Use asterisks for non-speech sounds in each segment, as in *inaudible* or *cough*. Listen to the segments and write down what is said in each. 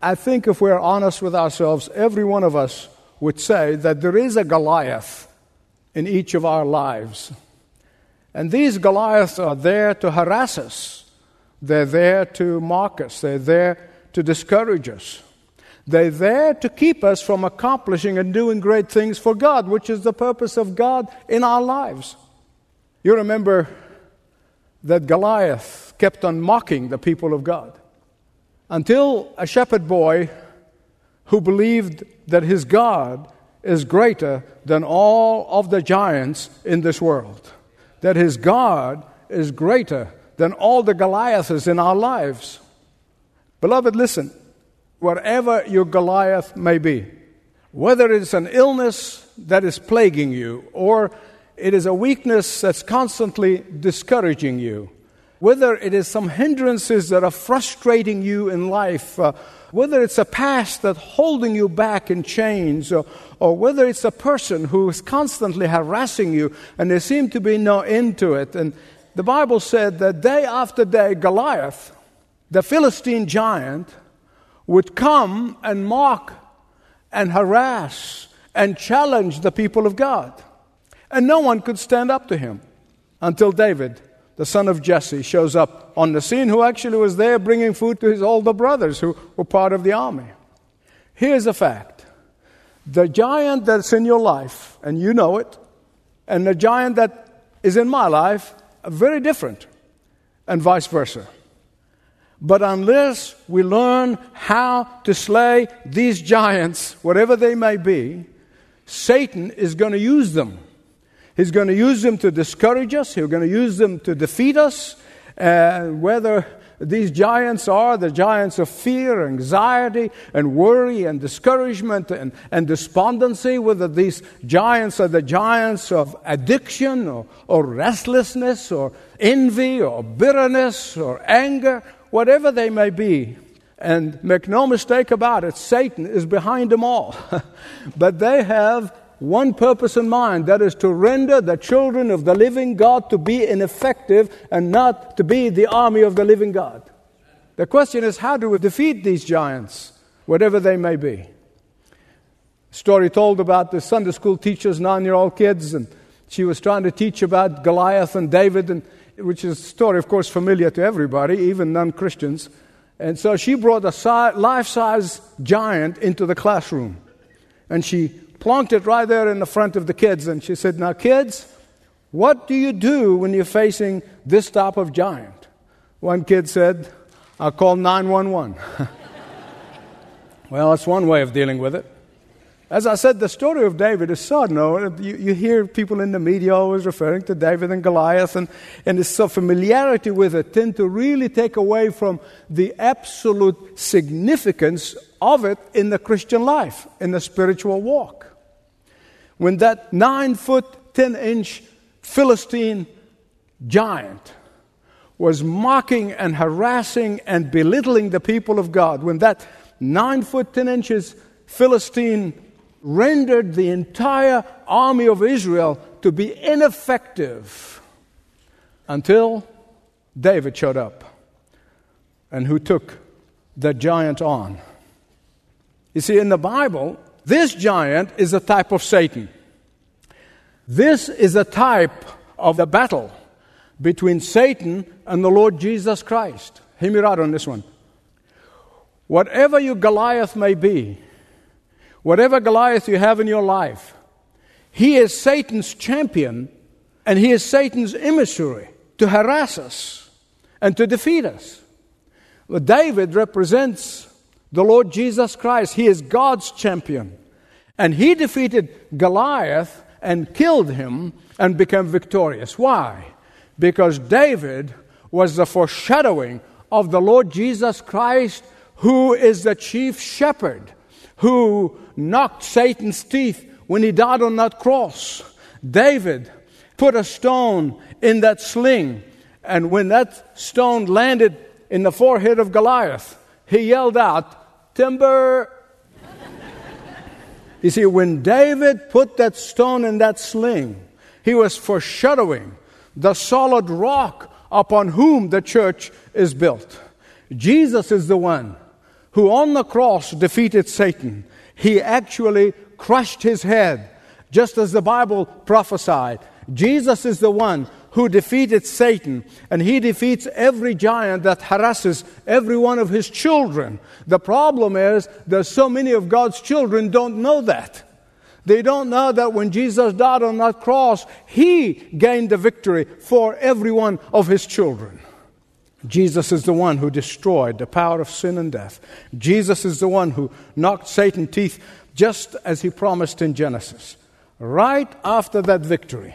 I think if we're honest with ourselves, every one of us would say that there is a Goliath in each of our lives. And these Goliaths are there to harass us, they're there to mock us, they're there to discourage us. They're there to keep us from accomplishing and doing great things for God, which is the purpose of God in our lives. You remember that Goliath kept on mocking the people of God until a shepherd boy who believed that his God is greater than all of the giants in this world, that his God is greater than all the Goliaths in our lives. Beloved, listen, whatever your Goliath may be, whether it's an illness that is plaguing you or it is a weakness that's constantly discouraging you, whether it is some hindrances that are frustrating you in life, uh, whether it's a past that's holding you back in chains, or, or whether it's a person who is constantly harassing you and there seems to be no end to it. And the Bible said that day after day, Goliath, the Philistine giant, would come and mock and harass and challenge the people of God. And no one could stand up to him until David, the son of Jesse, shows up on the scene, who actually was there bringing food to his older brothers who were part of the army. Here's a fact the giant that's in your life, and you know it, and the giant that is in my life are very different, and vice versa. But unless we learn how to slay these giants, whatever they may be, Satan is going to use them. He's going to use them to discourage us, he's going to use them to defeat us. Whether these giants are the giants of fear, anxiety, and worry, and discouragement, and, and despondency, whether these giants are the giants of addiction, or, or restlessness, or envy, or bitterness, or anger, whatever they may be. And make no mistake about it, Satan is behind them all. *laughs* but they have one purpose in mind that is to render the children of the living God to be ineffective and not to be the army of the living God. The question is how do we defeat these giants, whatever they may be? Story told about the Sunday school teacher's nine year old kids, and she was trying to teach about Goliath and David, and which is a story, of course, familiar to everybody, even non Christians. And so she brought a life size giant into the classroom. And she plonked it right there in the front of the kids. And she said, Now, kids, what do you do when you're facing this type of giant? One kid said, I'll call 911. *laughs* well, that's one way of dealing with it. As I said, the story of David is so known. You, you, hear people in the media always referring to David and Goliath, and, and so familiarity with it tend to really take away from the absolute significance of it in the Christian life, in the spiritual walk. When that nine foot, ten inch Philistine giant was mocking and harassing and belittling the people of God, when that nine foot, ten inches Philistine rendered the entire army of Israel to be ineffective until David showed up and who took the giant on. You see, in the Bible, this giant is a type of Satan. This is a type of the battle between Satan and the Lord Jesus Christ. Hear me right on this one. Whatever your Goliath may be, Whatever Goliath you have in your life, he is Satan's champion and he is Satan's emissary to harass us and to defeat us. But David represents the Lord Jesus Christ. He is God's champion. And he defeated Goliath and killed him and became victorious. Why? Because David was the foreshadowing of the Lord Jesus Christ, who is the chief shepherd who knocked Satan's teeth when he died on that cross. David put a stone in that sling, and when that stone landed in the forehead of Goliath, he yelled out, Timber! *laughs* you see, when David put that stone in that sling, he was foreshadowing the solid rock upon whom the church is built. Jesus is the one who on the cross defeated Satan. He actually crushed his head, just as the Bible prophesied. Jesus is the one who defeated Satan, and he defeats every giant that harasses every one of his children. The problem is that so many of God's children don't know that. They don't know that when Jesus died on that cross, he gained the victory for every one of his children. Jesus is the one who destroyed the power of sin and death. Jesus is the one who knocked Satan's teeth just as he promised in Genesis. Right after that victory,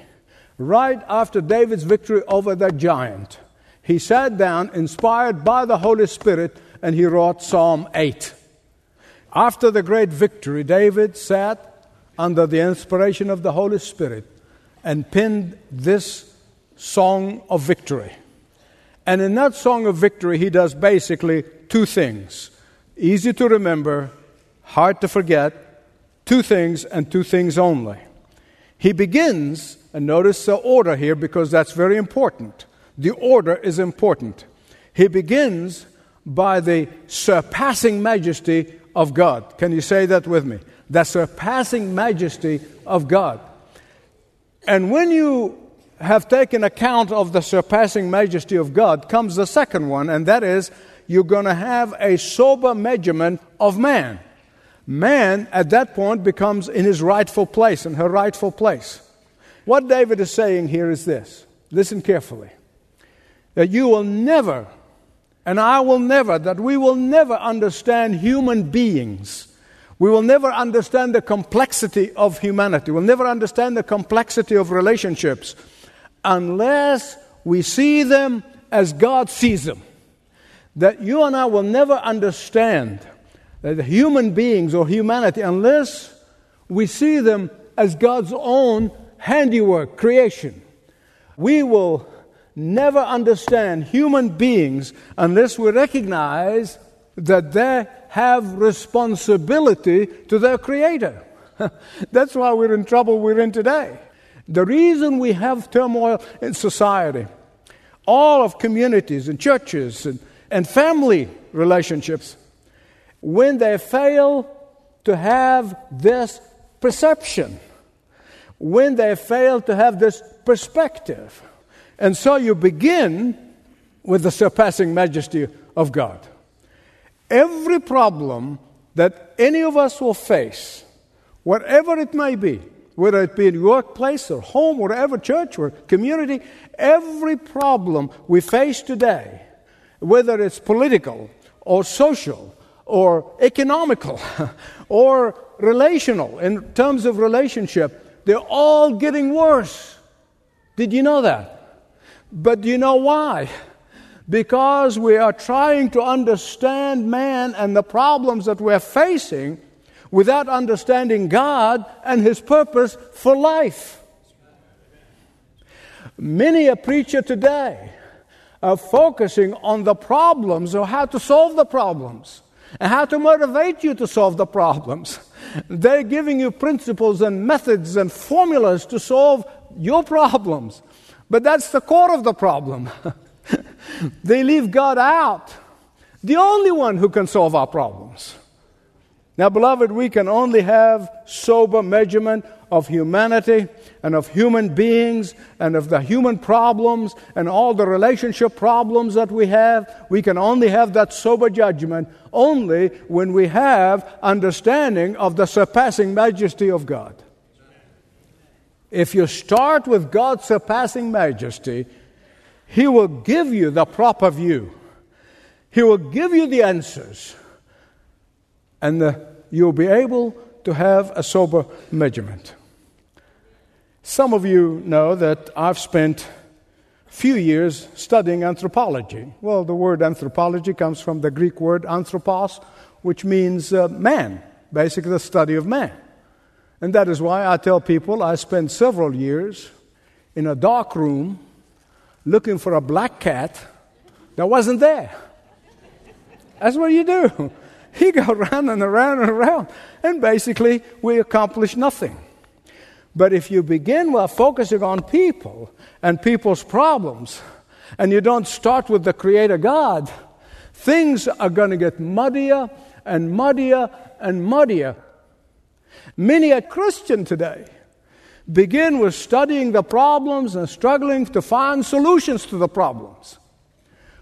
right after David's victory over that giant, he sat down, inspired by the Holy Spirit, and he wrote Psalm 8. After the great victory, David sat under the inspiration of the Holy Spirit and penned this song of victory. And in that song of victory, he does basically two things easy to remember, hard to forget, two things and two things only. He begins, and notice the order here because that's very important. The order is important. He begins by the surpassing majesty of God. Can you say that with me? The surpassing majesty of God. And when you have taken account of the surpassing majesty of God, comes the second one, and that is you're going to have a sober measurement of man. Man, at that point, becomes in his rightful place, in her rightful place. What David is saying here is this listen carefully that you will never, and I will never, that we will never understand human beings. We will never understand the complexity of humanity. We'll never understand the complexity of relationships unless we see them as God sees them. That you and I will never understand that human beings or humanity unless we see them as God's own handiwork, creation. We will never understand human beings unless we recognize that they have responsibility to their Creator. *laughs* That's why we're in trouble we're in today. The reason we have turmoil in society, all of communities and churches and, and family relationships, when they fail to have this perception, when they fail to have this perspective. And so you begin with the surpassing majesty of God. Every problem that any of us will face, whatever it may be, whether it be in workplace or home, whatever, church or community, every problem we face today, whether it's political or social or economical *laughs* or relational, in terms of relationship, they're all getting worse. Did you know that? But do you know why? Because we are trying to understand man and the problems that we're facing without understanding God and His purpose for life. Many a preacher today are focusing on the problems or how to solve the problems and how to motivate you to solve the problems. *laughs* They're giving you principles and methods and formulas to solve your problems. But that's the core of the problem. *laughs* they leave God out, the only one who can solve our problems. Now, beloved, we can only have sober measurement of humanity and of human beings and of the human problems and all the relationship problems that we have. We can only have that sober judgment only when we have understanding of the surpassing majesty of God. If you start with God's surpassing majesty, He will give you the proper view, He will give you the answers and the, you'll be able to have a sober measurement. Some of you know that I've spent a few years studying anthropology. Well, the word anthropology comes from the Greek word anthropos, which means uh, man, basically the study of man. And that is why I tell people I spent several years in a dark room looking for a black cat that wasn't there. That's what you do. *laughs* He go *laughs* around and around and around, and basically we accomplish nothing. But if you begin by focusing on people and people's problems, and you don't start with the Creator God, things are going to get muddier and muddier and muddier. Many a Christian today begin with studying the problems and struggling to find solutions to the problems,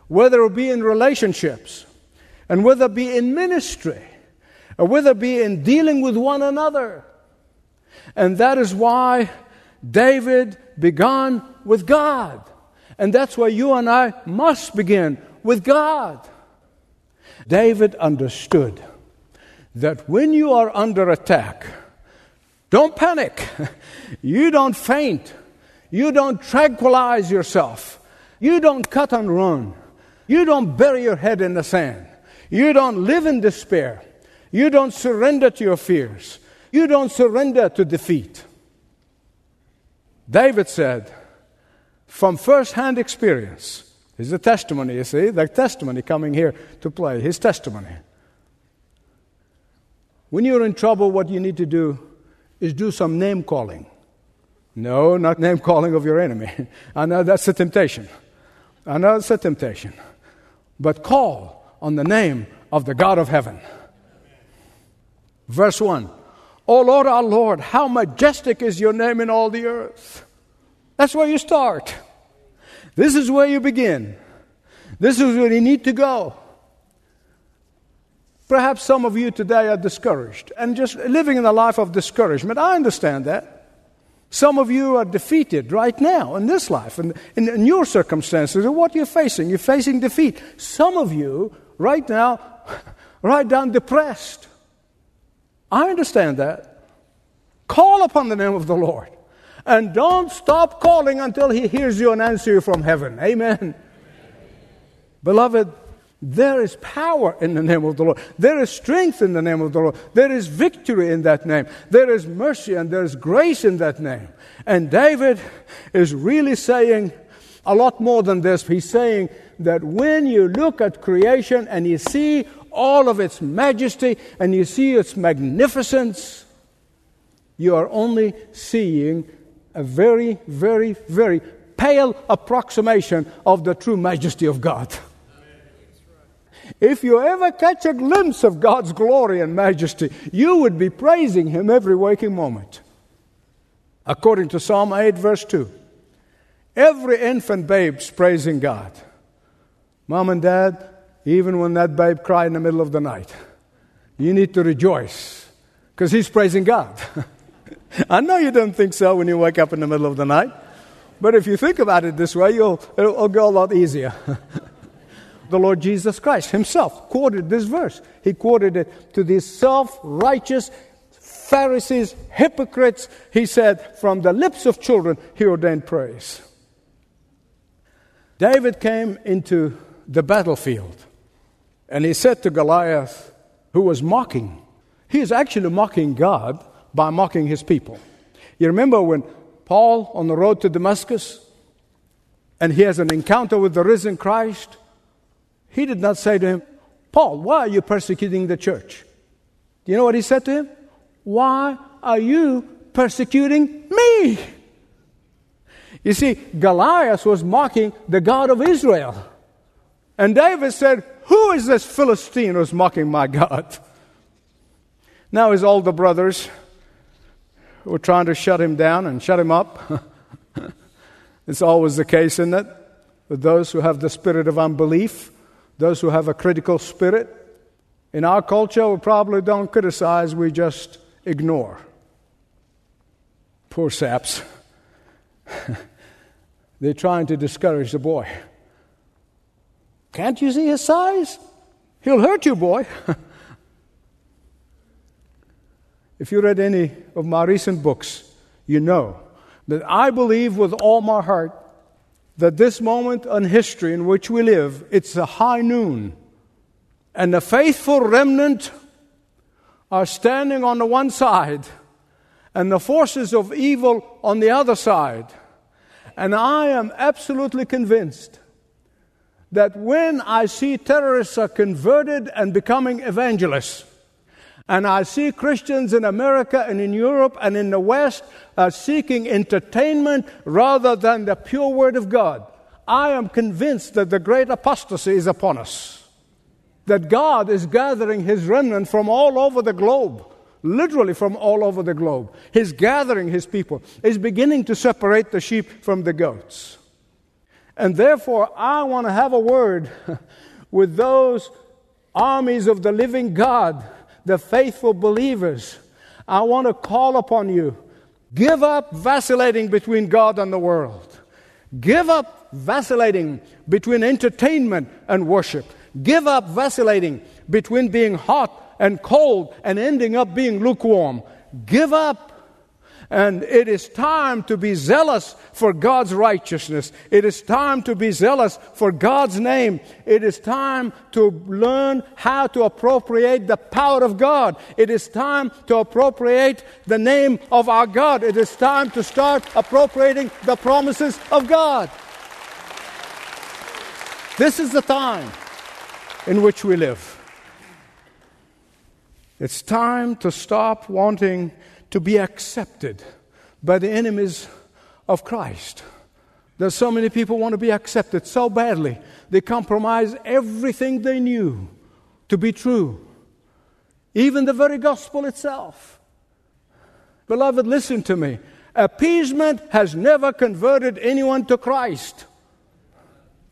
whether it be in relationships, and whether it be in ministry, or whether it be in dealing with one another. And that is why David began with God. And that's why you and I must begin with God. David understood that when you are under attack, don't panic. *laughs* You don't faint. You don't tranquilize yourself. You don't cut and run. You don't bury your head in the sand. You don't live in despair. You don't surrender to your fears. You don't surrender to defeat. David said, from first hand experience, is a testimony, you see, the testimony coming here to play, his testimony. When you're in trouble, what you need to do is do some name calling. No, not name calling of your enemy. *laughs* I know that's a temptation. I know it's a temptation. But call on the name of the God of heaven. Verse 1 O Lord, our Lord, how majestic is your name in all the earth. That's where you start. This is where you begin. This is where you need to go. Perhaps some of you today are discouraged and just living in a life of discouragement. I understand that. Some of you are defeated right now in this life and in, in, your circumstances and what you're facing. You're facing defeat. Some of you right now, *laughs* right down depressed. I understand that. Call upon the name of the Lord. And don't stop calling until He hears you and answers you from heaven. Amen. Beloved, there is power in the name of the Lord. There is strength in the name of the Lord. There is victory in that name. There is mercy and there is grace in that name. And David is really saying a lot more than this. He's saying that when you look at creation and you see all of its majesty and you see its magnificence, you are only seeing a very, very, very pale approximation of the true majesty of God. If you ever catch a glimpse of God's glory and majesty, you would be praising Him every waking moment. According to Psalm 8, verse 2, every infant babe's praising God. Mom and dad, even when that babe cried in the middle of the night, you need to rejoice because he's praising God. *laughs* I know you don't think so when you wake up in the middle of the night, but if you think about it this way, you'll, it'll go a lot easier. *laughs* the Lord Jesus Christ himself quoted this verse. He quoted it to these self righteous Pharisees, hypocrites. He said, From the lips of children, he ordained praise. David came into the battlefield and he said to Goliath, who was mocking, he is actually mocking God by mocking his people. You remember when Paul on the road to Damascus and he has an encounter with the risen Christ? He did not say to him, Paul, why are you persecuting the church? Do you know what he said to him? Why are you persecuting me? You see, Goliath was mocking the God of Israel. And David said, Who is this Philistine who's mocking my God? Now his older brothers were trying to shut him down and shut him up. *laughs* it's always the case, isn't it? With those who have the spirit of unbelief those who have a critical spirit. In our culture, we probably don't criticize, we just ignore. Poor saps. *laughs* They're trying to discourage the boy. Can't you see his size? He'll hurt you, boy. *laughs* if you read any of my recent books, you know that I believe with all my heart that this moment in history in which we live, it's a high noon. And the faithful remnant are standing on the one side, and the forces of evil on the other side. And I am absolutely convinced that when I see terrorists are converted and becoming evangelists, and I see Christians in America and in Europe and in the West uh, seeking entertainment rather than the pure Word of God. I am convinced that the great apostasy is upon us. that God is gathering his remnant from all over the globe, literally from all over the globe. He's gathering his people, he's beginning to separate the sheep from the goats. And therefore, I want to have a word *laughs* with those armies of the living God, the faithful believers. I want to call upon you. Give up vacillating between God and the world. Give up vacillating between entertainment and worship. Give up vacillating between being hot and cold and ending up being lukewarm. Give up and it is time to be zealous for God's righteousness. It is time to be zealous for God's name. It is time to learn how to appropriate the power of God. It is time to appropriate the name of our God. It is time to start appropriating the promises of God. This is the time in which we live. It's time to stop wanting to be accepted by the enemies of Christ. There's so many people want to be accepted so badly, they compromise everything they knew to be true, even the very gospel itself. Beloved, listen to me. Appeasement has never converted anyone to Christ.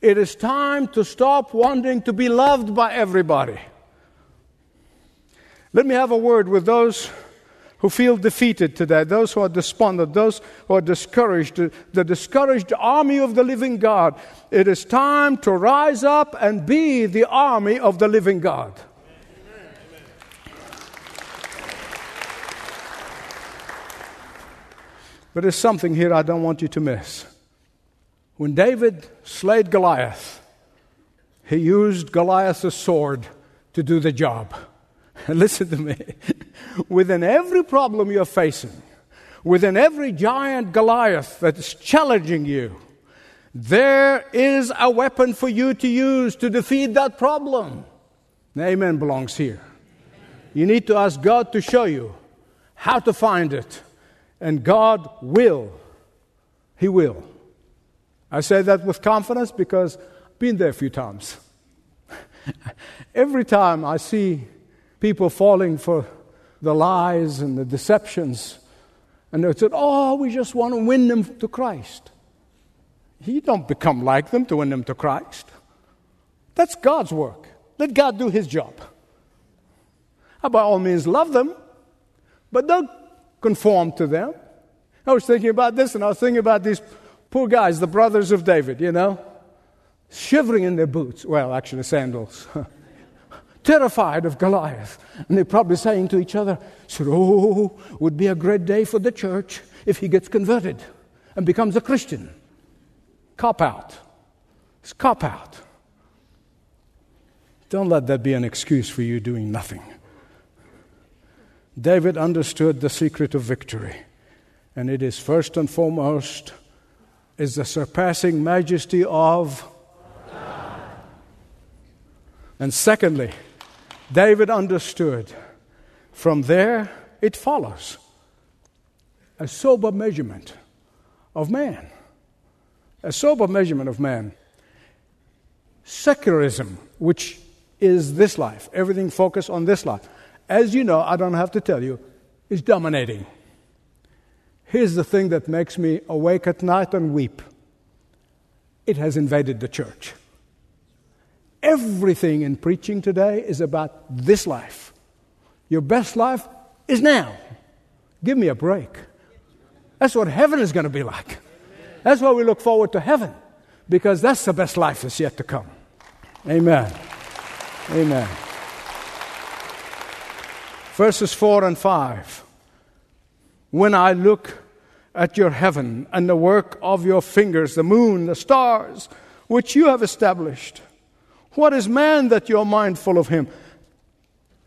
It is time to stop wanting to be loved by everybody. Let me have a word with those who feel defeated today, those who are despondent, those who are discouraged, the discouraged army of the living God. It is time to rise up and be the army of the living God. But there's something here I don't want you to miss. When David slayed Goliath, he used Goliath's sword to do the job. *laughs* Listen to me. within every problem you're facing, within every giant Goliath that is challenging you, there is a weapon for you to use to defeat that problem. The Amen belongs here. You need to ask God to show you how to find it, and God will. He will. I say that with confidence because I've been there a few times. *laughs* Every time I see people falling for the lies and the deceptions. And they said, Oh, we just want to win them to Christ. He don't become like them to win them to Christ. That's God's work. Let God do His job. I By all means, love them, but don't conform to them. I was thinking about this, and I was thinking about these poor guys, the brothers of David, you know, shivering in their boots. Well, actually, sandals. *laughs* terrified of Goliath. And they're probably saying to each other, said, Oh, would be a great day for the church if he gets converted and becomes a Christian. Cop out. It's cop out. Don't let that be an excuse for you doing nothing. David understood the secret of victory, and it is first and foremost is the surpassing majesty of God. And secondly, David understood. From there, it follows a sober measurement of man. A sober measurement of man. Secularism, which is this life, everything focused on this life, as you know, I don't have to tell you, is dominating. Here's the thing that makes me awake at night and weep it has invaded the church. Everything in preaching today is about this life. Your best life is now. Give me a break. That's what heaven is going to be like. That's why we look forward to heaven, because that's the best life that's yet to come. Amen. Amen. Verses 4 and 5. When I look at your heaven and the work of your fingers, the moon, the stars, which you have established, what is man that you're mindful of him?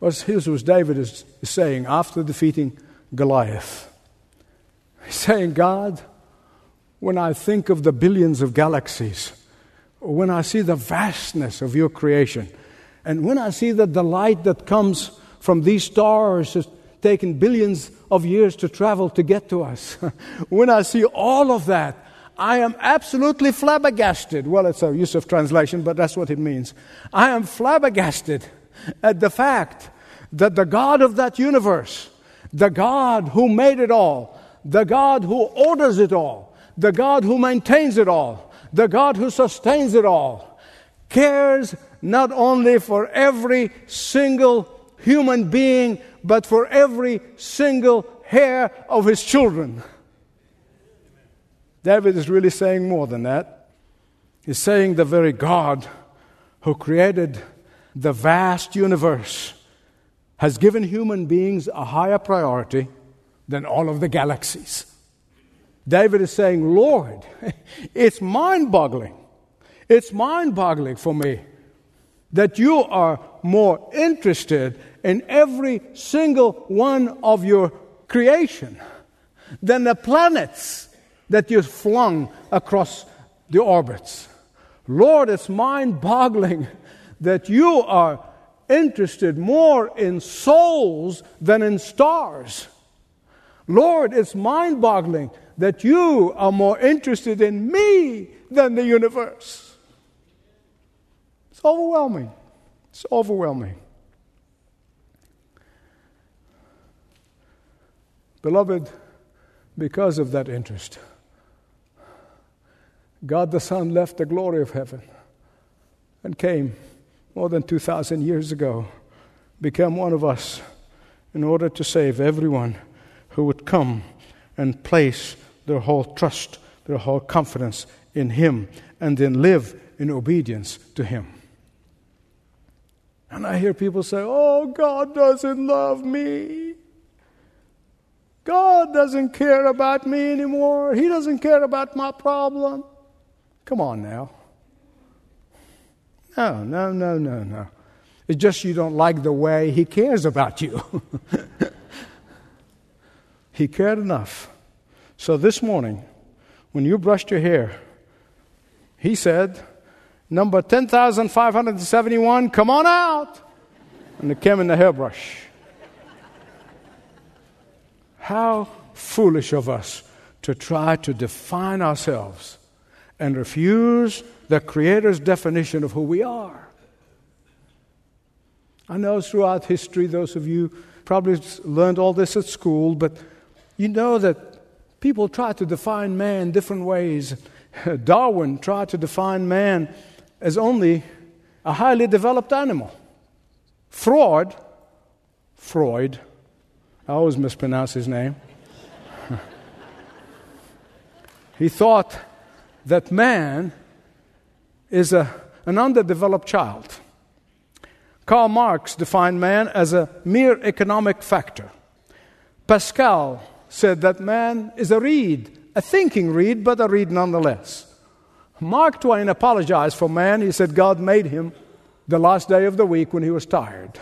Well, here's what David is, is saying after defeating Goliath. He's saying, God, when I think of the billions of galaxies, when I see the vastness of your creation, and when I see that the light that comes from these stars has taken billions of years to travel to get to us, *laughs* when I see all of that, I am absolutely flabbergasted. Well, it's a use of translation, but that's what it means. I am flabbergasted at the fact that the God of that universe, the God who made it all, the God who orders it all, the God who maintains it all, the God who sustains it all, cares not only for every single human being, but for every single hair of his children. David is really saying more than that. He's saying the very God who created the vast universe has given human beings a higher priority than all of the galaxies. David is saying, Lord, *laughs* it's mind boggling. It's mind boggling for me that you are more interested in every single one of your creation than the planets that you flung across the orbits. Lord, it's mind boggling *laughs* that you are interested more in souls than in stars. Lord, it's mind boggling that you are more interested in me than the universe. It's overwhelming. It's overwhelming. Beloved, because of that interest, God the Son left the glory of heaven and came more than 2,000 years ago, became one of us in order to save everyone who would come and place their whole trust, their whole confidence in Him, and then live in obedience to Him. And I hear people say, Oh, God doesn't love me. God doesn't care about me anymore. He doesn't care about my problem. Come on now. No, no, no, no, no. It's just you don't like the way He cares about you. *laughs* he cared enough. So this morning, when you brushed your hair, He said, Number 10,571, come on out. And it came in the hairbrush. How foolish of us to try to define ourselves and refuse the Creator's definition of who we are. I know throughout history, those of you probably learned all this at school, but you know that people try to define man different ways. *laughs* Darwin tried to define man as only a highly developed animal. Freud, Freud, I always mispronounce his name. *laughs* he thought that man is a, an underdeveloped child. Karl Marx defined man as a mere economic factor. Pascal said that man is a reed, a thinking reed, but a reed nonetheless. Mark Twain apologized for man. He said God made him the last day of the week when he was tired.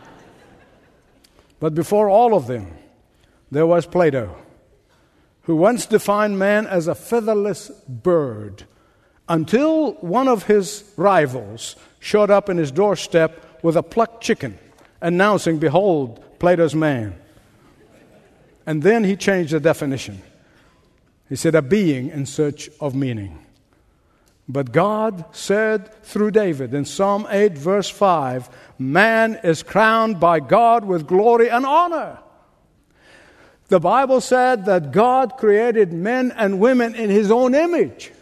*laughs* but before all of them, there was Plato who once defined man as a featherless bird until one of his rivals showed up in his doorstep with a plucked chicken, announcing, Behold, Plato's man. And then he changed the definition. He said, A being in search of meaning. But God said through David in Psalm 8, verse 5, Man is crowned by God with glory and honor. The Bible said that God created men and women in His own image,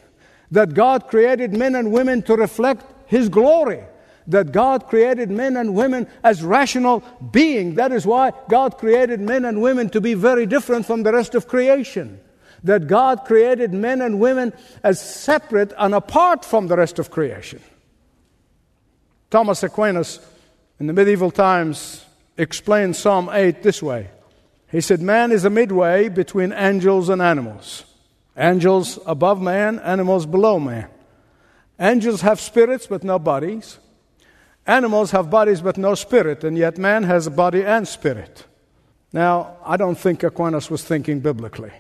that God created men and women to reflect His glory, that God created men and women as rational beings. That is why God created men and women to be very different from the rest of creation. That God created men and women as separate and apart from the rest of creation. Thomas Aquinas, in the medieval times, explained Psalm 8 this way he said, Man is a midway between angels and animals. Angels above man, animals below man. Angels have spirits but no bodies. Animals have bodies but no spirit, and yet man has a body and spirit. Now, I don't think Aquinas was thinking biblically,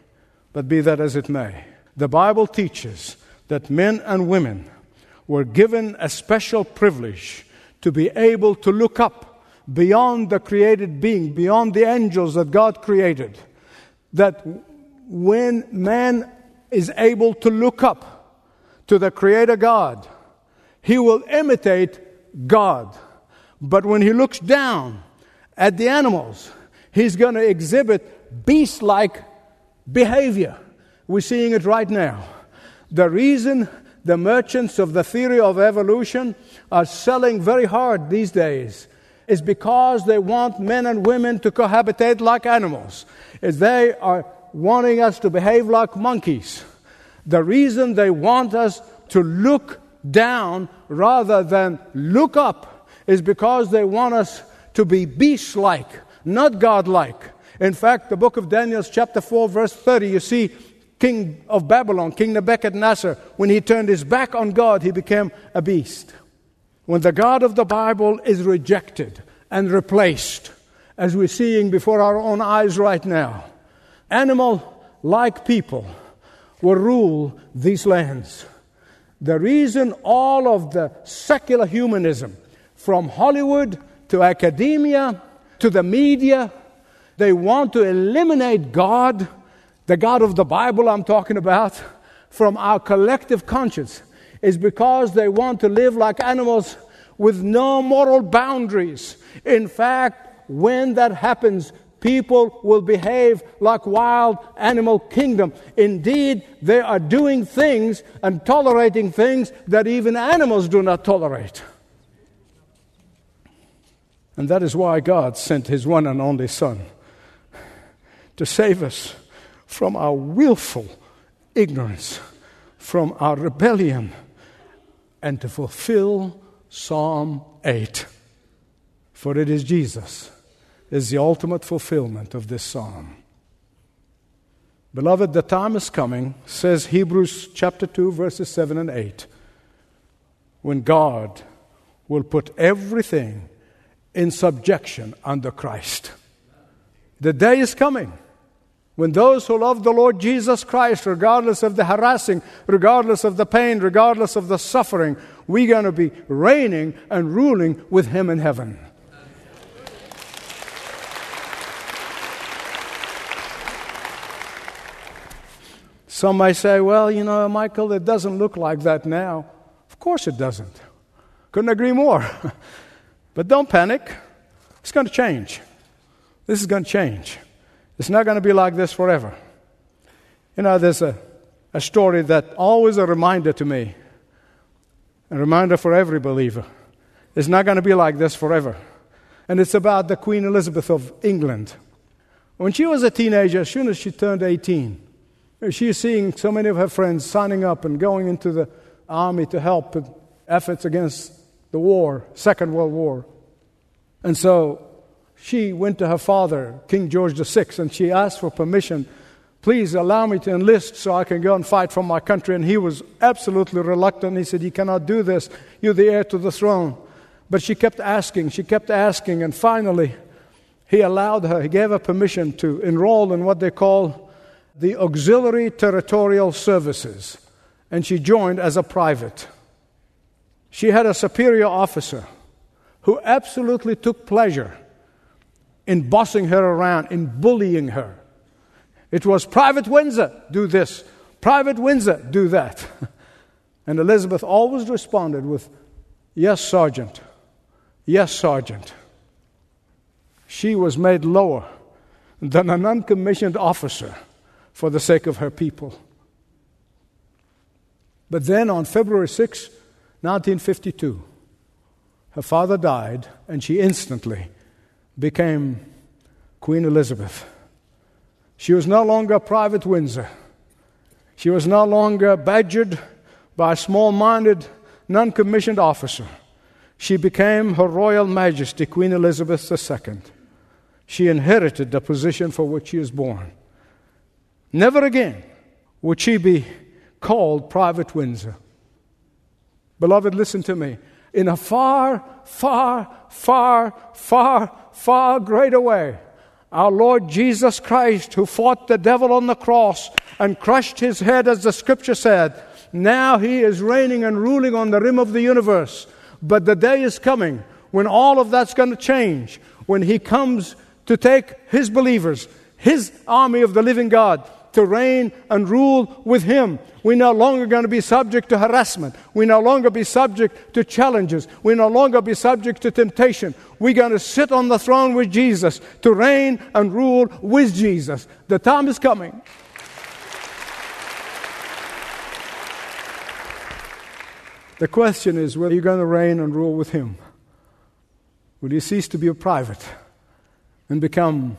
but be that as it may. The Bible teaches that men and women were given a special privilege to be able to look up beyond the created being, beyond the angels that God created. That when man is able to look up to the Creator God, he will imitate God. But when he looks down at the animals, he's going to exhibit beast like behavior. We're seeing it right now. The reason the merchants of the theory of evolution are selling very hard these days is because they want men and women to cohabitate like animals. Is they are wanting us to behave like monkeys. The reason they want us to look down rather than look up is because they want us to be beast like, not God like. In fact, the book of Daniel, chapter 4, verse 30, you see king of Babylon, King Nebuchadnezzar, when he turned his back on God, he became a beast. When the God of the Bible is rejected and replaced, as we're seeing before our own eyes right now, animal like people will rule these lands. The reason all of the secular humanism, from Hollywood to academia to the media, they want to eliminate God, the God of the Bible I'm talking about, from our collective conscience, is because they want to live like animals with no moral boundaries. In fact, when that happens, people will behave like wild animal kingdom. Indeed, they are doing things and tolerating things that even animals do not tolerate. And that is why God sent his one and only Son to save us from our willful ignorance, from our rebellion, and to fulfill Psalm 8. For it is Jesus is the ultimate fulfillment of this psalm. Beloved, the time is coming, says Hebrews chapter 2, verses 7 and 8, when God will put everything in subjection under Christ. The day is coming when those who love the Lord Jesus Christ, regardless of the harassing, regardless of the pain, regardless of the suffering, we're going to be reigning and ruling with Him in heaven. Some may say, well, you know, Michael, it doesn't look like that now. Of course it doesn't. Couldn't agree more. *laughs* but don't panic. It's going to change. This is going to change. It's not going to be like this forever. You know, there's a, a story that always a reminder to me, a reminder for every believer. It's not going to be like this forever. And it's about the Queen Elizabeth of England. When she was a teenager, as soon as she turned 18, she She's seeing so many of her friends signing up and going into the army to help with efforts against the war, Second World War. And so she went to her father, King George VI, and she asked for permission. Please allow me to enlist so I can go and fight for my country. And he was absolutely reluctant. He said, You cannot do this. You're the heir to the throne. But she kept asking, she kept asking, and finally, he allowed her, he gave her permission to enroll in what they call the Auxiliary Territorial Services, and she joined as a private. She had a superior officer who absolutely took pleasure in bossing her around, in bullying her. It was Private Windsor, do this, Private Windsor, do that. *laughs* And Elizabeth always responded with, Yes, Sergeant. Yes, Sergeant. She was made lower than an uncommissioned officer for the sake of her people. But then on February 6, 1952, her father died, and she instantly became Queen Elizabeth. She was no longer Private Windsor. She was no longer badgered by a small minded, non commissioned officer. She became Her Royal Majesty, Queen Elizabeth II. She inherited the position for which she was born. Never again would she be called Private Windsor. Beloved, listen to me. In a far, far, far, far, far greater way, our Lord Jesus Christ, who fought the devil on the cross and crushed his head, as the scripture said, now he is reigning and ruling on the rim of the universe. But the day is coming when all of that's going to change, when he comes to take his believers, his army of the living God, to reign and rule with Him. We're no longer going to be subject to harassment. We no longer be subject to challenges. We no longer be subject to temptation. We're going to sit on the throne with Jesus to reign and rule with Jesus. The time is coming. The question is whether you're going to reign and rule with Him. Will you cease to be a private and become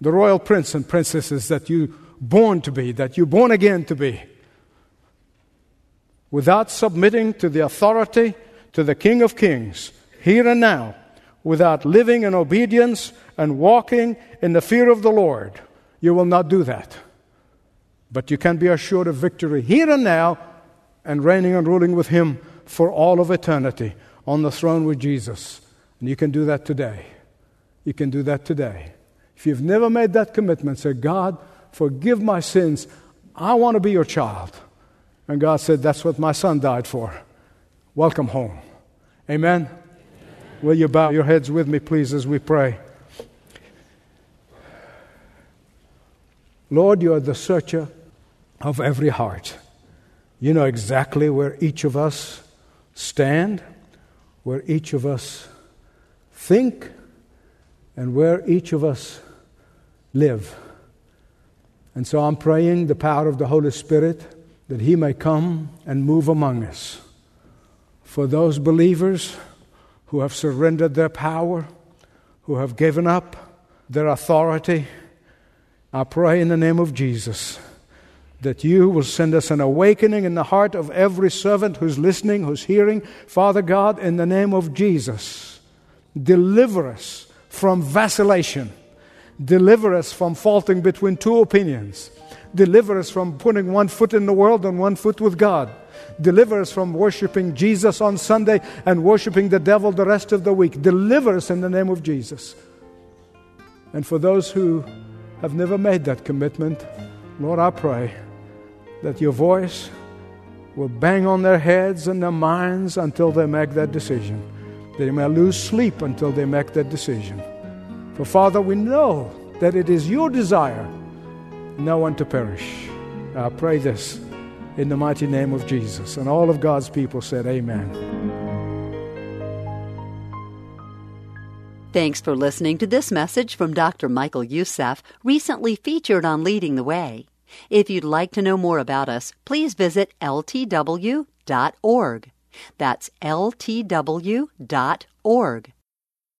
the royal prince and princesses that you born to be, that you're born again to be? Without submitting to the authority, to the King of Kings, here and now, without living in obedience and walking in the fear of the Lord, you will not do that. But you can be assured of victory here and now and reigning and ruling with Him for all of eternity on the throne with Jesus. And you can do that today. You can do that today. If you've never made that commitment, say, God, forgive my sins. I want to be your child. And God said, That's what my son died for. Welcome home. Amen. Amen. Will you bow your heads with me, please, as we pray? Lord, you are the searcher of every heart. You know exactly where each of us stand, where each of us think, and where each of us live. And so I'm praying the power of the Holy Spirit that He may come and move among us. For those believers who have surrendered their power, who have given up their authority, I pray in the name of Jesus that you will send us an awakening in the heart of every servant who's listening, who's hearing. Father God, in the name of Jesus, deliver us from vacillation. Deliver us from faulting between two opinions. Deliver us from putting one foot in the world and one foot with God. Deliver us from worshiping Jesus on Sunday and worshiping the devil the rest of the week. Deliver us in the name of Jesus. And for those who have never made that commitment, Lord, I pray that your voice will bang on their heads and their minds until they make that decision. They may lose sleep until they make that decision. For Father, we know that it is your desire no one to perish. I pray this in the mighty name of Jesus. And all of God's people said, Amen. Thanks for listening to this message from Dr. Michael Youssef, recently featured on Leading the Way. If you'd like to know more about us, please visit ltw.org. That's ltw.org.